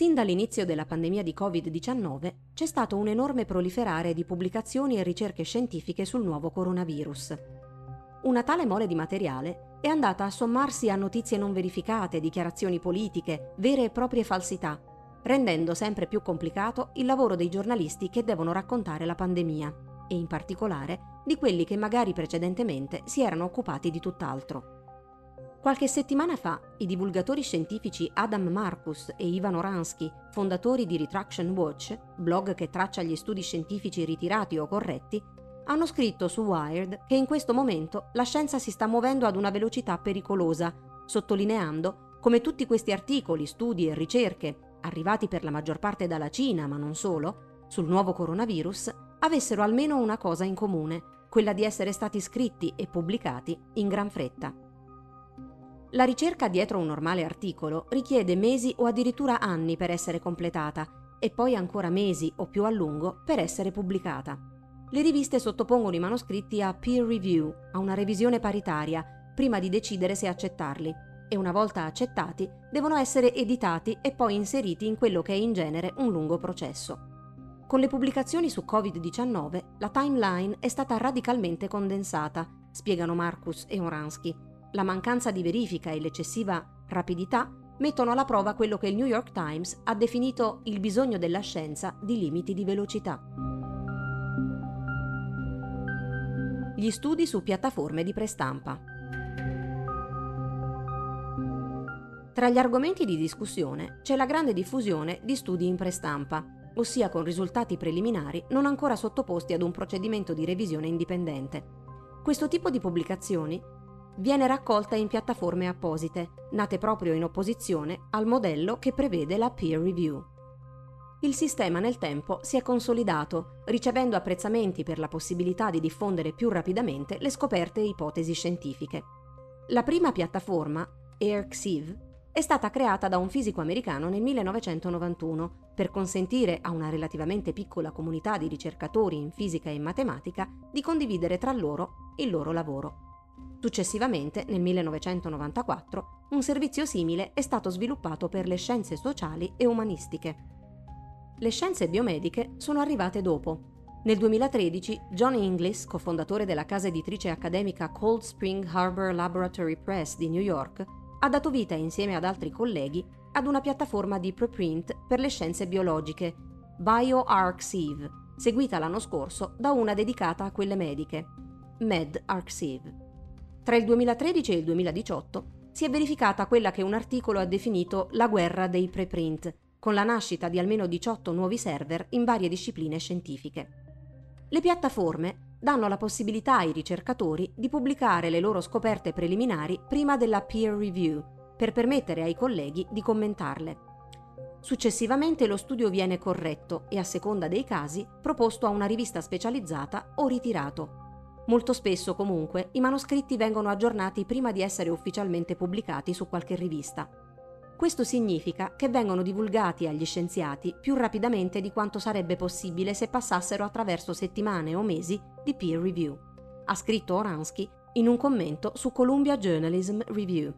Sin dall'inizio della pandemia di Covid-19 c'è stato un enorme proliferare di pubblicazioni e ricerche scientifiche sul nuovo coronavirus. Una tale mole di materiale è andata a sommarsi a notizie non verificate, dichiarazioni politiche, vere e proprie falsità, rendendo sempre più complicato il lavoro dei giornalisti che devono raccontare la pandemia e in particolare di quelli che magari precedentemente si erano occupati di tutt'altro. Qualche settimana fa i divulgatori scientifici Adam Marcus e Ivan Oransky, fondatori di Retraction Watch, blog che traccia gli studi scientifici ritirati o corretti, hanno scritto su Wired che in questo momento la scienza si sta muovendo ad una velocità pericolosa, sottolineando come tutti questi articoli, studi e ricerche, arrivati per la maggior parte dalla Cina, ma non solo, sul nuovo coronavirus, avessero almeno una cosa in comune, quella di essere stati scritti e pubblicati in gran fretta. La ricerca dietro un normale articolo richiede mesi o addirittura anni per essere completata e poi ancora mesi o più a lungo per essere pubblicata. Le riviste sottopongono i manoscritti a peer review, a una revisione paritaria, prima di decidere se accettarli e una volta accettati devono essere editati e poi inseriti in quello che è in genere un lungo processo. Con le pubblicazioni su Covid-19 la timeline è stata radicalmente condensata, spiegano Marcus e Oransky, la mancanza di verifica e l'eccessiva rapidità mettono alla prova quello che il New York Times ha definito il bisogno della scienza di limiti di velocità. Gli studi su piattaforme di prestampa. Tra gli argomenti di discussione c'è la grande diffusione di studi in prestampa, ossia con risultati preliminari non ancora sottoposti ad un procedimento di revisione indipendente. Questo tipo di pubblicazioni viene raccolta in piattaforme apposite, nate proprio in opposizione al modello che prevede la peer review. Il sistema nel tempo si è consolidato, ricevendo apprezzamenti per la possibilità di diffondere più rapidamente le scoperte e ipotesi scientifique. La prima piattaforma, AirXiv, è stata creata da un fisico americano nel 1991 per consentire a una relativamente piccola comunità di ricercatori in fisica e matematica di condividere tra loro il loro lavoro. Successivamente, nel 1994, un servizio simile è stato sviluppato per le scienze sociali e umanistiche. Le scienze biomediche sono arrivate dopo. Nel 2013 John Inglis, cofondatore della casa editrice accademica Cold Spring Harbor Laboratory Press di New York, ha dato vita insieme ad altri colleghi ad una piattaforma di preprint per le scienze biologiche, BioArXiv, seguita l'anno scorso da una dedicata a quelle mediche, MedArXiv. Tra il 2013 e il 2018 si è verificata quella che un articolo ha definito la guerra dei preprint, con la nascita di almeno 18 nuovi server in varie discipline scientifiche. Le piattaforme danno la possibilità ai ricercatori di pubblicare le loro scoperte preliminari prima della peer review, per permettere ai colleghi di commentarle. Successivamente lo studio viene corretto e a seconda dei casi proposto a una rivista specializzata o ritirato. Molto spesso, comunque, i manoscritti vengono aggiornati prima di essere ufficialmente pubblicati su qualche rivista. Questo significa che vengono divulgati agli scienziati più rapidamente di quanto sarebbe possibile se passassero attraverso settimane o mesi di peer review, ha scritto Oransky in un commento su Columbia Journalism Review.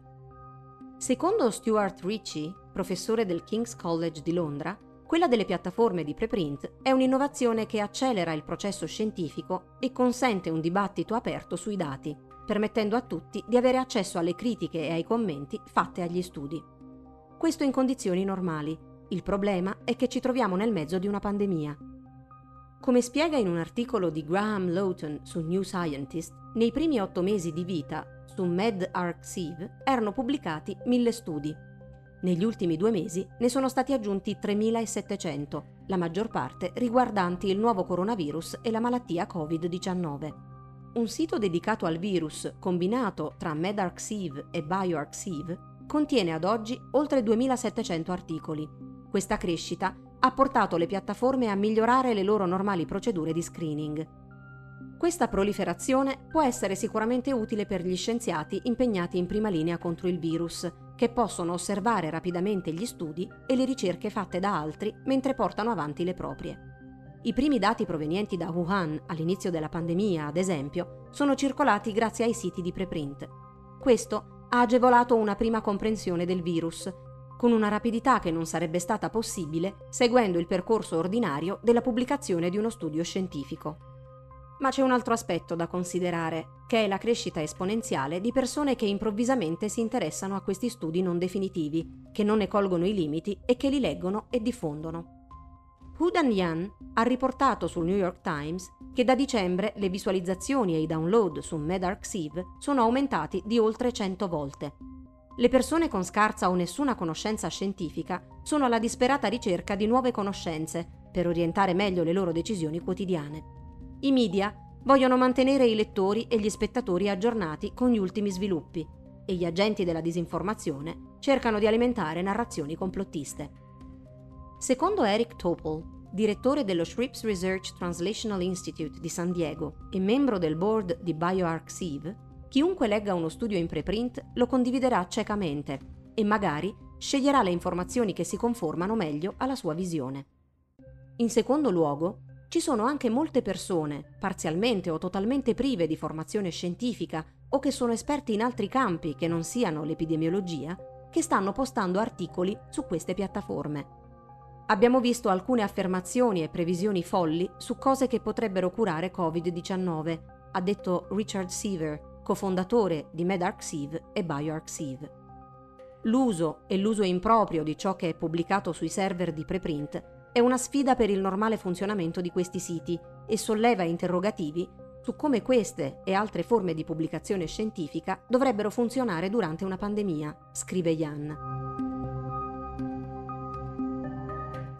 Secondo Stuart Ritchie, professore del King's College di Londra, quella delle piattaforme di preprint è un'innovazione che accelera il processo scientifico e consente un dibattito aperto sui dati, permettendo a tutti di avere accesso alle critiche e ai commenti fatte agli studi. Questo in condizioni normali. Il problema è che ci troviamo nel mezzo di una pandemia. Come spiega in un articolo di Graham Lawton su New Scientist, nei primi otto mesi di vita su MedArXiv erano pubblicati mille studi negli ultimi due mesi ne sono stati aggiunti 3.700, la maggior parte riguardanti il nuovo coronavirus e la malattia Covid-19. Un sito dedicato al virus, combinato tra MedArxiv e BioArxiv, contiene ad oggi oltre 2.700 articoli. Questa crescita ha portato le piattaforme a migliorare le loro normali procedure di screening. Questa proliferazione può essere sicuramente utile per gli scienziati impegnati in prima linea contro il virus, che possono osservare rapidamente gli studi e le ricerche fatte da altri mentre portano avanti le proprie. I primi dati provenienti da Wuhan all'inizio della pandemia, ad esempio, sono circolati grazie ai siti di preprint. Questo ha agevolato una prima comprensione del virus, con una rapidità che non sarebbe stata possibile seguendo il percorso ordinario della pubblicazione di uno studio scientifico. Ma c'è un altro aspetto da considerare, che è la crescita esponenziale di persone che improvvisamente si interessano a questi studi non definitivi, che non ne colgono i limiti e che li leggono e diffondono. Hudan Yan ha riportato sul New York Times che da dicembre le visualizzazioni e i download su MedArxiv sono aumentati di oltre 100 volte. Le persone con scarsa o nessuna conoscenza scientifica sono alla disperata ricerca di nuove conoscenze per orientare meglio le loro decisioni quotidiane. I media vogliono mantenere i lettori e gli spettatori aggiornati con gli ultimi sviluppi e gli agenti della disinformazione cercano di alimentare narrazioni complottiste. Secondo Eric Topol, direttore dello Scripps Research Translational Institute di San Diego e membro del board di BioArchive, chiunque legga uno studio in preprint lo condividerà ciecamente e magari sceglierà le informazioni che si conformano meglio alla sua visione. In secondo luogo, ci sono anche molte persone, parzialmente o totalmente prive di formazione scientifica o che sono esperti in altri campi che non siano l'epidemiologia, che stanno postando articoli su queste piattaforme. Abbiamo visto alcune affermazioni e previsioni folli su cose che potrebbero curare Covid-19, ha detto Richard Seaver, cofondatore di MedArxiv e BioArxiv. L'uso e l'uso improprio di ciò che è pubblicato sui server di preprint è una sfida per il normale funzionamento di questi siti e solleva interrogativi su come queste e altre forme di pubblicazione scientifica dovrebbero funzionare durante una pandemia, scrive Jan.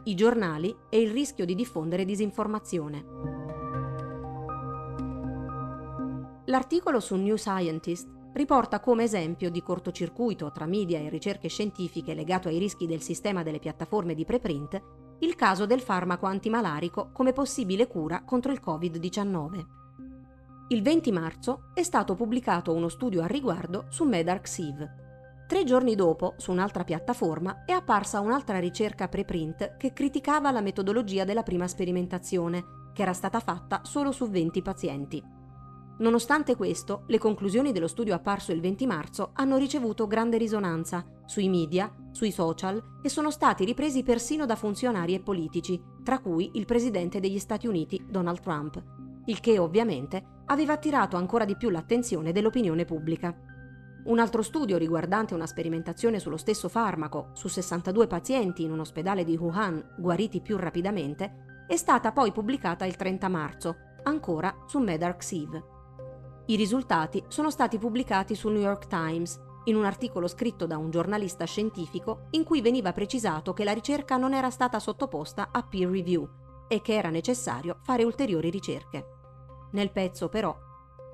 i giornali e il rischio di diffondere disinformazione. L'articolo su New Scientist riporta come esempio di cortocircuito tra media e ricerche scientifiche legato ai rischi del sistema delle piattaforme di preprint il caso del farmaco antimalarico come possibile cura contro il Covid-19. Il 20 marzo è stato pubblicato uno studio al riguardo su MedArxiv, Tre giorni dopo, su un'altra piattaforma, è apparsa un'altra ricerca preprint che criticava la metodologia della prima sperimentazione, che era stata fatta solo su 20 pazienti. Nonostante questo, le conclusioni dello studio apparso il 20 marzo hanno ricevuto grande risonanza sui media, sui social e sono stati ripresi persino da funzionari e politici, tra cui il presidente degli Stati Uniti Donald Trump, il che ovviamente aveva attirato ancora di più l'attenzione dell'opinione pubblica. Un altro studio riguardante una sperimentazione sullo stesso farmaco su 62 pazienti in un ospedale di Wuhan guariti più rapidamente è stata poi pubblicata il 30 marzo, ancora su MedArxiv. I risultati sono stati pubblicati sul New York Times in un articolo scritto da un giornalista scientifico in cui veniva precisato che la ricerca non era stata sottoposta a peer review e che era necessario fare ulteriori ricerche. Nel pezzo però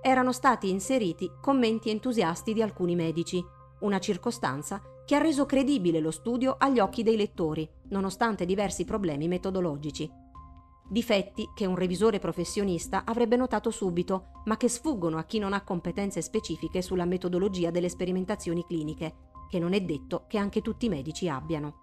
erano stati inseriti commenti entusiasti di alcuni medici, una circostanza che ha reso credibile lo studio agli occhi dei lettori, nonostante diversi problemi metodologici. Difetti che un revisore professionista avrebbe notato subito, ma che sfuggono a chi non ha competenze specifiche sulla metodologia delle sperimentazioni cliniche, che non è detto che anche tutti i medici abbiano.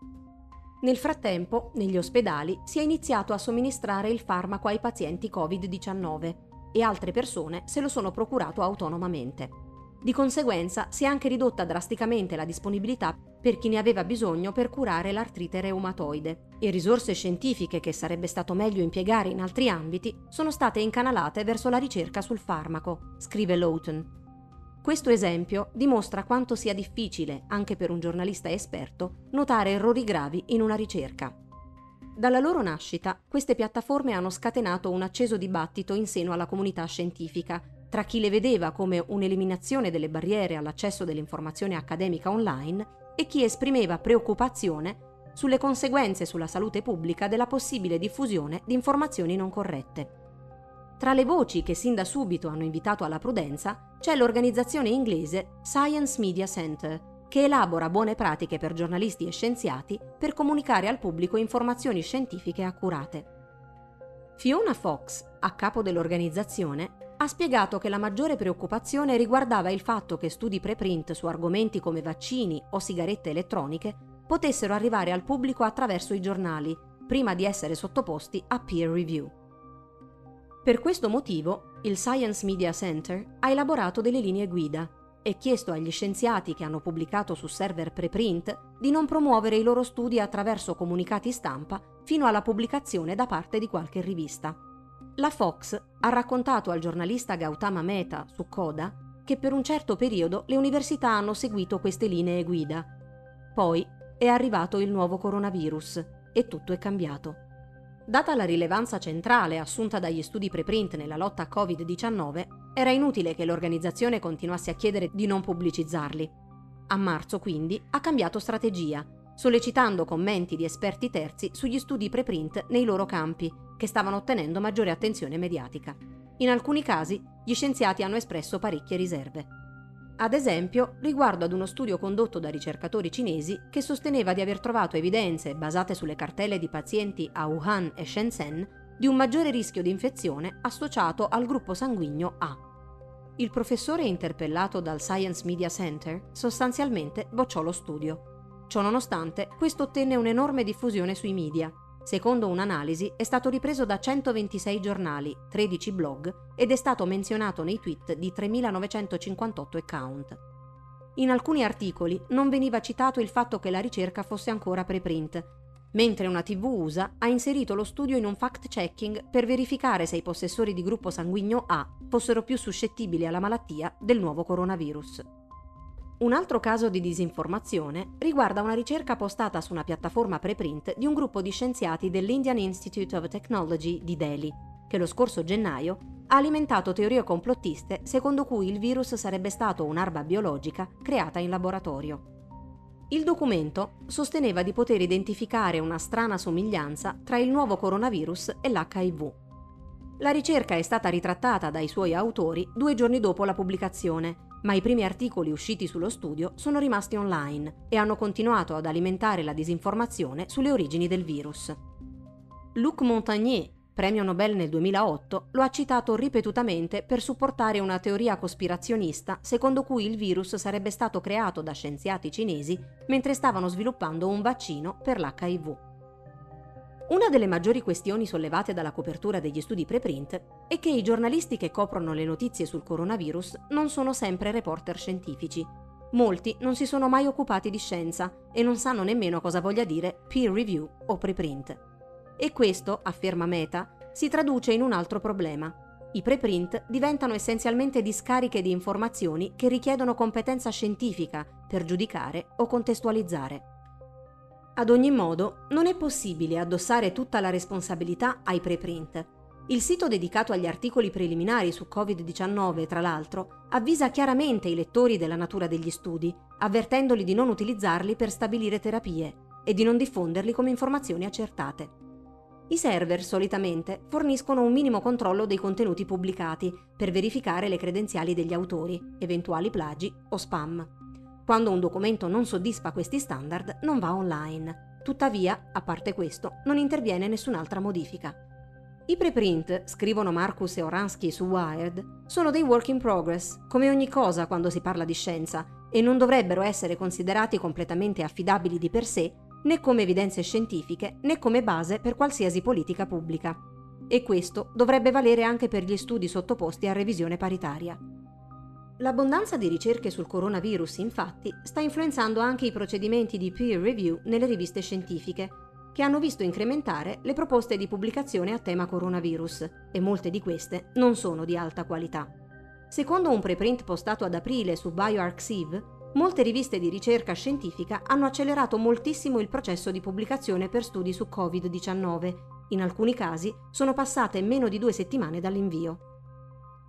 Nel frattempo, negli ospedali si è iniziato a somministrare il farmaco ai pazienti Covid-19 e altre persone se lo sono procurato autonomamente. Di conseguenza si è anche ridotta drasticamente la disponibilità per chi ne aveva bisogno per curare l'artrite reumatoide e risorse scientifiche che sarebbe stato meglio impiegare in altri ambiti sono state incanalate verso la ricerca sul farmaco, scrive Lawton. Questo esempio dimostra quanto sia difficile, anche per un giornalista esperto, notare errori gravi in una ricerca. Dalla loro nascita, queste piattaforme hanno scatenato un acceso dibattito in seno alla comunità scientifica, tra chi le vedeva come un'eliminazione delle barriere all'accesso dell'informazione accademica online e chi esprimeva preoccupazione sulle conseguenze sulla salute pubblica della possibile diffusione di informazioni non corrette. Tra le voci che sin da subito hanno invitato alla prudenza c'è l'organizzazione inglese Science Media Center, che elabora buone pratiche per giornalisti e scienziati per comunicare al pubblico informazioni scientifiche accurate. Fiona Fox, a capo dell'organizzazione, ha spiegato che la maggiore preoccupazione riguardava il fatto che studi preprint su argomenti come vaccini o sigarette elettroniche potessero arrivare al pubblico attraverso i giornali, prima di essere sottoposti a peer review. Per questo motivo, il Science Media Center ha elaborato delle linee guida e chiesto agli scienziati che hanno pubblicato su server preprint di non promuovere i loro studi attraverso comunicati stampa fino alla pubblicazione da parte di qualche rivista. La Fox ha raccontato al giornalista Gautama Mehta su Coda che per un certo periodo le università hanno seguito queste linee guida. Poi è arrivato il nuovo coronavirus e tutto è cambiato. Data la rilevanza centrale assunta dagli studi preprint nella lotta a Covid-19, era inutile che l'organizzazione continuasse a chiedere di non pubblicizzarli. A marzo, quindi, ha cambiato strategia, sollecitando commenti di esperti terzi sugli studi preprint nei loro campi, che stavano ottenendo maggiore attenzione mediatica. In alcuni casi, gli scienziati hanno espresso parecchie riserve. Ad esempio, riguardo ad uno studio condotto da ricercatori cinesi che sosteneva di aver trovato evidenze basate sulle cartelle di pazienti a Wuhan e Shenzhen di un maggiore rischio di infezione associato al gruppo sanguigno A. Il professore interpellato dal Science Media Center sostanzialmente bocciò lo studio. Ciononostante, questo ottenne un'enorme diffusione sui media Secondo un'analisi è stato ripreso da 126 giornali, 13 blog ed è stato menzionato nei tweet di 3.958 account. In alcuni articoli non veniva citato il fatto che la ricerca fosse ancora preprint, mentre una TV USA ha inserito lo studio in un fact-checking per verificare se i possessori di gruppo sanguigno A fossero più suscettibili alla malattia del nuovo coronavirus. Un altro caso di disinformazione riguarda una ricerca postata su una piattaforma preprint di un gruppo di scienziati dell'Indian Institute of Technology di Delhi, che lo scorso gennaio ha alimentato teorie complottiste secondo cui il virus sarebbe stato un'arma biologica creata in laboratorio. Il documento sosteneva di poter identificare una strana somiglianza tra il nuovo coronavirus e l'HIV. La ricerca è stata ritrattata dai suoi autori due giorni dopo la pubblicazione ma i primi articoli usciti sullo studio sono rimasti online e hanno continuato ad alimentare la disinformazione sulle origini del virus. Luc Montagnier, premio Nobel nel 2008, lo ha citato ripetutamente per supportare una teoria cospirazionista secondo cui il virus sarebbe stato creato da scienziati cinesi mentre stavano sviluppando un vaccino per l'HIV. Una delle maggiori questioni sollevate dalla copertura degli studi preprint è che i giornalisti che coprono le notizie sul coronavirus non sono sempre reporter scientifici. Molti non si sono mai occupati di scienza e non sanno nemmeno cosa voglia dire peer review o preprint. E questo, afferma Meta, si traduce in un altro problema. I preprint diventano essenzialmente discariche di informazioni che richiedono competenza scientifica per giudicare o contestualizzare. Ad ogni modo, non è possibile addossare tutta la responsabilità ai preprint. Il sito dedicato agli articoli preliminari su Covid-19, tra l'altro, avvisa chiaramente i lettori della natura degli studi, avvertendoli di non utilizzarli per stabilire terapie e di non diffonderli come informazioni accertate. I server solitamente forniscono un minimo controllo dei contenuti pubblicati per verificare le credenziali degli autori, eventuali plagi o spam. Quando un documento non soddisfa questi standard non va online. Tuttavia, a parte questo, non interviene nessun'altra modifica. I preprint, scrivono Marcus e Oransky su Wired, sono dei work in progress, come ogni cosa quando si parla di scienza, e non dovrebbero essere considerati completamente affidabili di per sé, né come evidenze scientifiche, né come base per qualsiasi politica pubblica. E questo dovrebbe valere anche per gli studi sottoposti a revisione paritaria. L'abbondanza di ricerche sul coronavirus, infatti, sta influenzando anche i procedimenti di peer review nelle riviste scientifiche, che hanno visto incrementare le proposte di pubblicazione a tema coronavirus, e molte di queste non sono di alta qualità. Secondo un preprint postato ad aprile su BioArxiv, molte riviste di ricerca scientifica hanno accelerato moltissimo il processo di pubblicazione per studi su Covid-19. In alcuni casi sono passate meno di due settimane dall'invio.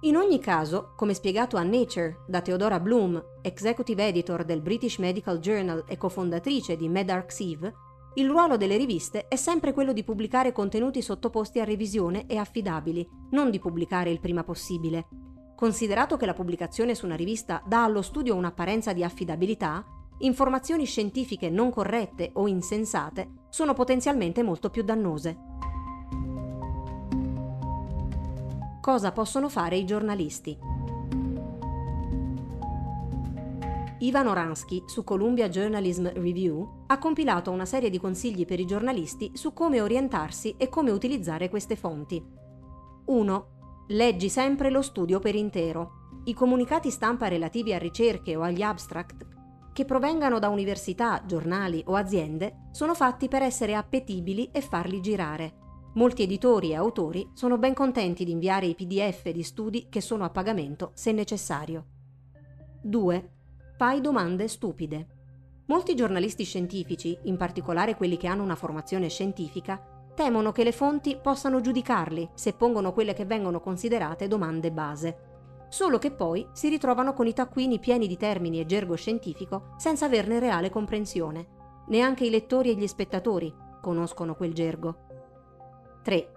In ogni caso, come spiegato a Nature da Theodora Bloom, executive editor del British Medical Journal e cofondatrice di MedArxiv, il ruolo delle riviste è sempre quello di pubblicare contenuti sottoposti a revisione e affidabili, non di pubblicare il prima possibile. Considerato che la pubblicazione su una rivista dà allo studio un'apparenza di affidabilità, informazioni scientifiche non corrette o insensate sono potenzialmente molto più dannose. Cosa possono fare i giornalisti. Ivan Oransky, su Columbia Journalism Review, ha compilato una serie di consigli per i giornalisti su come orientarsi e come utilizzare queste fonti. 1. Leggi sempre lo studio per intero. i comunicati stampa relativi a ricerche o agli abstract che provengano da università, giornali o aziende sono fatti per essere appetibili e farli girare. Molti editori e autori sono ben contenti di inviare i PDF di studi che sono a pagamento se necessario. 2. Fai domande stupide. Molti giornalisti scientifici, in particolare quelli che hanno una formazione scientifica, temono che le fonti possano giudicarli se pongono quelle che vengono considerate domande base solo che poi si ritrovano con i taccuini pieni di termini e gergo scientifico senza averne reale comprensione. Neanche i lettori e gli spettatori conoscono quel gergo. 3.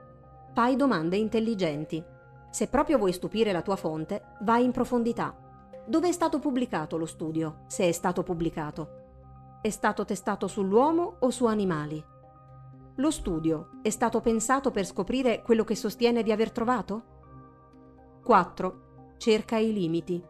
Fai domande intelligenti. Se proprio vuoi stupire la tua fonte, vai in profondità. Dove è stato pubblicato lo studio, se è stato pubblicato? È stato testato sull'uomo o su animali? Lo studio è stato pensato per scoprire quello che sostiene di aver trovato? 4 cerca i limiti.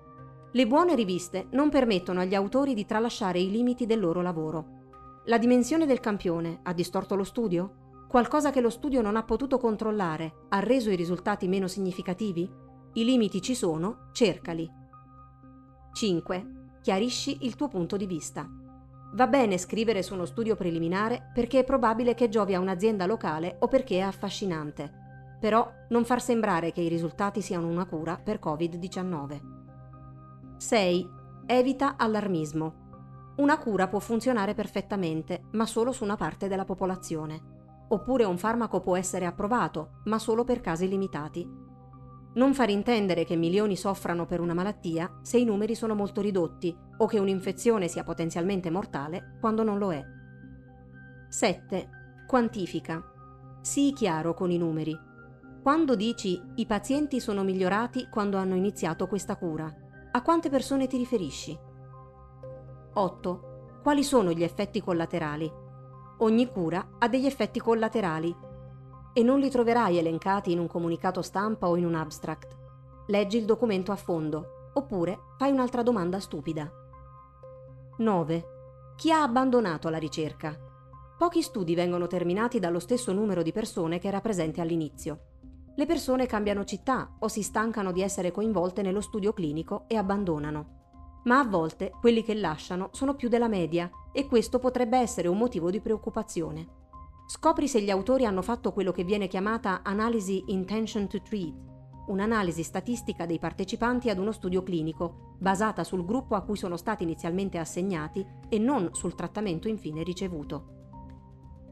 Le buone riviste non permettono agli autori di tralasciare i limiti del loro lavoro. La dimensione del campione ha distorto lo studio? Qualcosa che lo studio non ha potuto controllare ha reso i risultati meno significativi? I limiti ci sono, cercali. 5. Chiarisci il tuo punto di vista. Va bene scrivere su uno studio preliminare perché è probabile che giovi a un'azienda locale o perché è affascinante però non far sembrare che i risultati siano una cura per Covid-19. 6. Evita allarmismo. Una cura può funzionare perfettamente, ma solo su una parte della popolazione. Oppure un farmaco può essere approvato, ma solo per casi limitati. Non far intendere che milioni soffrano per una malattia se i numeri sono molto ridotti o che un'infezione sia potenzialmente mortale quando non lo è. 7. Quantifica. Sii chiaro con i numeri. Quando dici i pazienti sono migliorati quando hanno iniziato questa cura, a quante persone ti riferisci? 8. Quali sono gli effetti collaterali? Ogni cura ha degli effetti collaterali e non li troverai elencati in un comunicato stampa o in un abstract. Leggi il documento a fondo oppure fai un'altra domanda stupida. 9. Chi ha abbandonato la ricerca? Pochi studi vengono terminati dallo stesso numero di persone che era presente all'inizio. Le persone cambiano città o si stancano di essere coinvolte nello studio clinico e abbandonano. Ma a volte quelli che lasciano sono più della media e questo potrebbe essere un motivo di preoccupazione. Scopri se gli autori hanno fatto quello che viene chiamata analisi intention to treat, un'analisi statistica dei partecipanti ad uno studio clinico, basata sul gruppo a cui sono stati inizialmente assegnati e non sul trattamento infine ricevuto.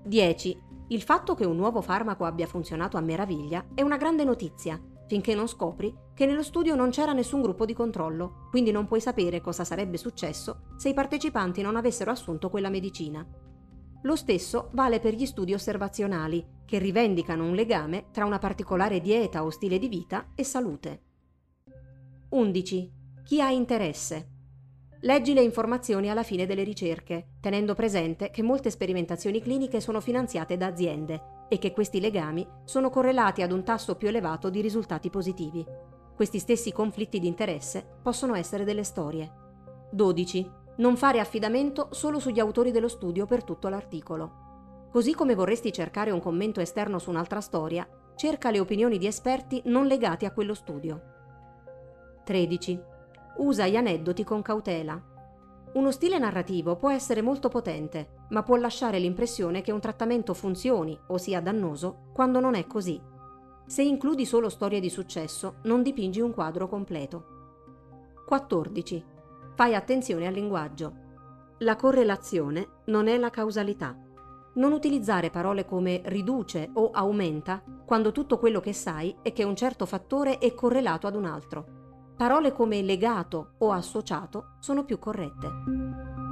10. Il fatto che un nuovo farmaco abbia funzionato a meraviglia è una grande notizia, finché non scopri che nello studio non c'era nessun gruppo di controllo, quindi non puoi sapere cosa sarebbe successo se i partecipanti non avessero assunto quella medicina. Lo stesso vale per gli studi osservazionali, che rivendicano un legame tra una particolare dieta o stile di vita e salute. 11. Chi ha interesse? Leggi le informazioni alla fine delle ricerche, tenendo presente che molte sperimentazioni cliniche sono finanziate da aziende e che questi legami sono correlati ad un tasso più elevato di risultati positivi. Questi stessi conflitti di interesse possono essere delle storie. 12. Non fare affidamento solo sugli autori dello studio per tutto l'articolo. Così come vorresti cercare un commento esterno su un'altra storia, cerca le opinioni di esperti non legati a quello studio. 13 usa gli aneddoti con cautela. Uno stile narrativo può essere molto potente, ma può lasciare l'impressione che un trattamento funzioni o sia dannoso quando non è così. Se includi solo storie di successo, non dipingi un quadro completo. 14. Fai attenzione al linguaggio. La correlazione non è la causalità. Non utilizzare parole come riduce o aumenta quando tutto quello che sai è che un certo fattore è correlato ad un altro. Parole come legato o associato sono più corrette.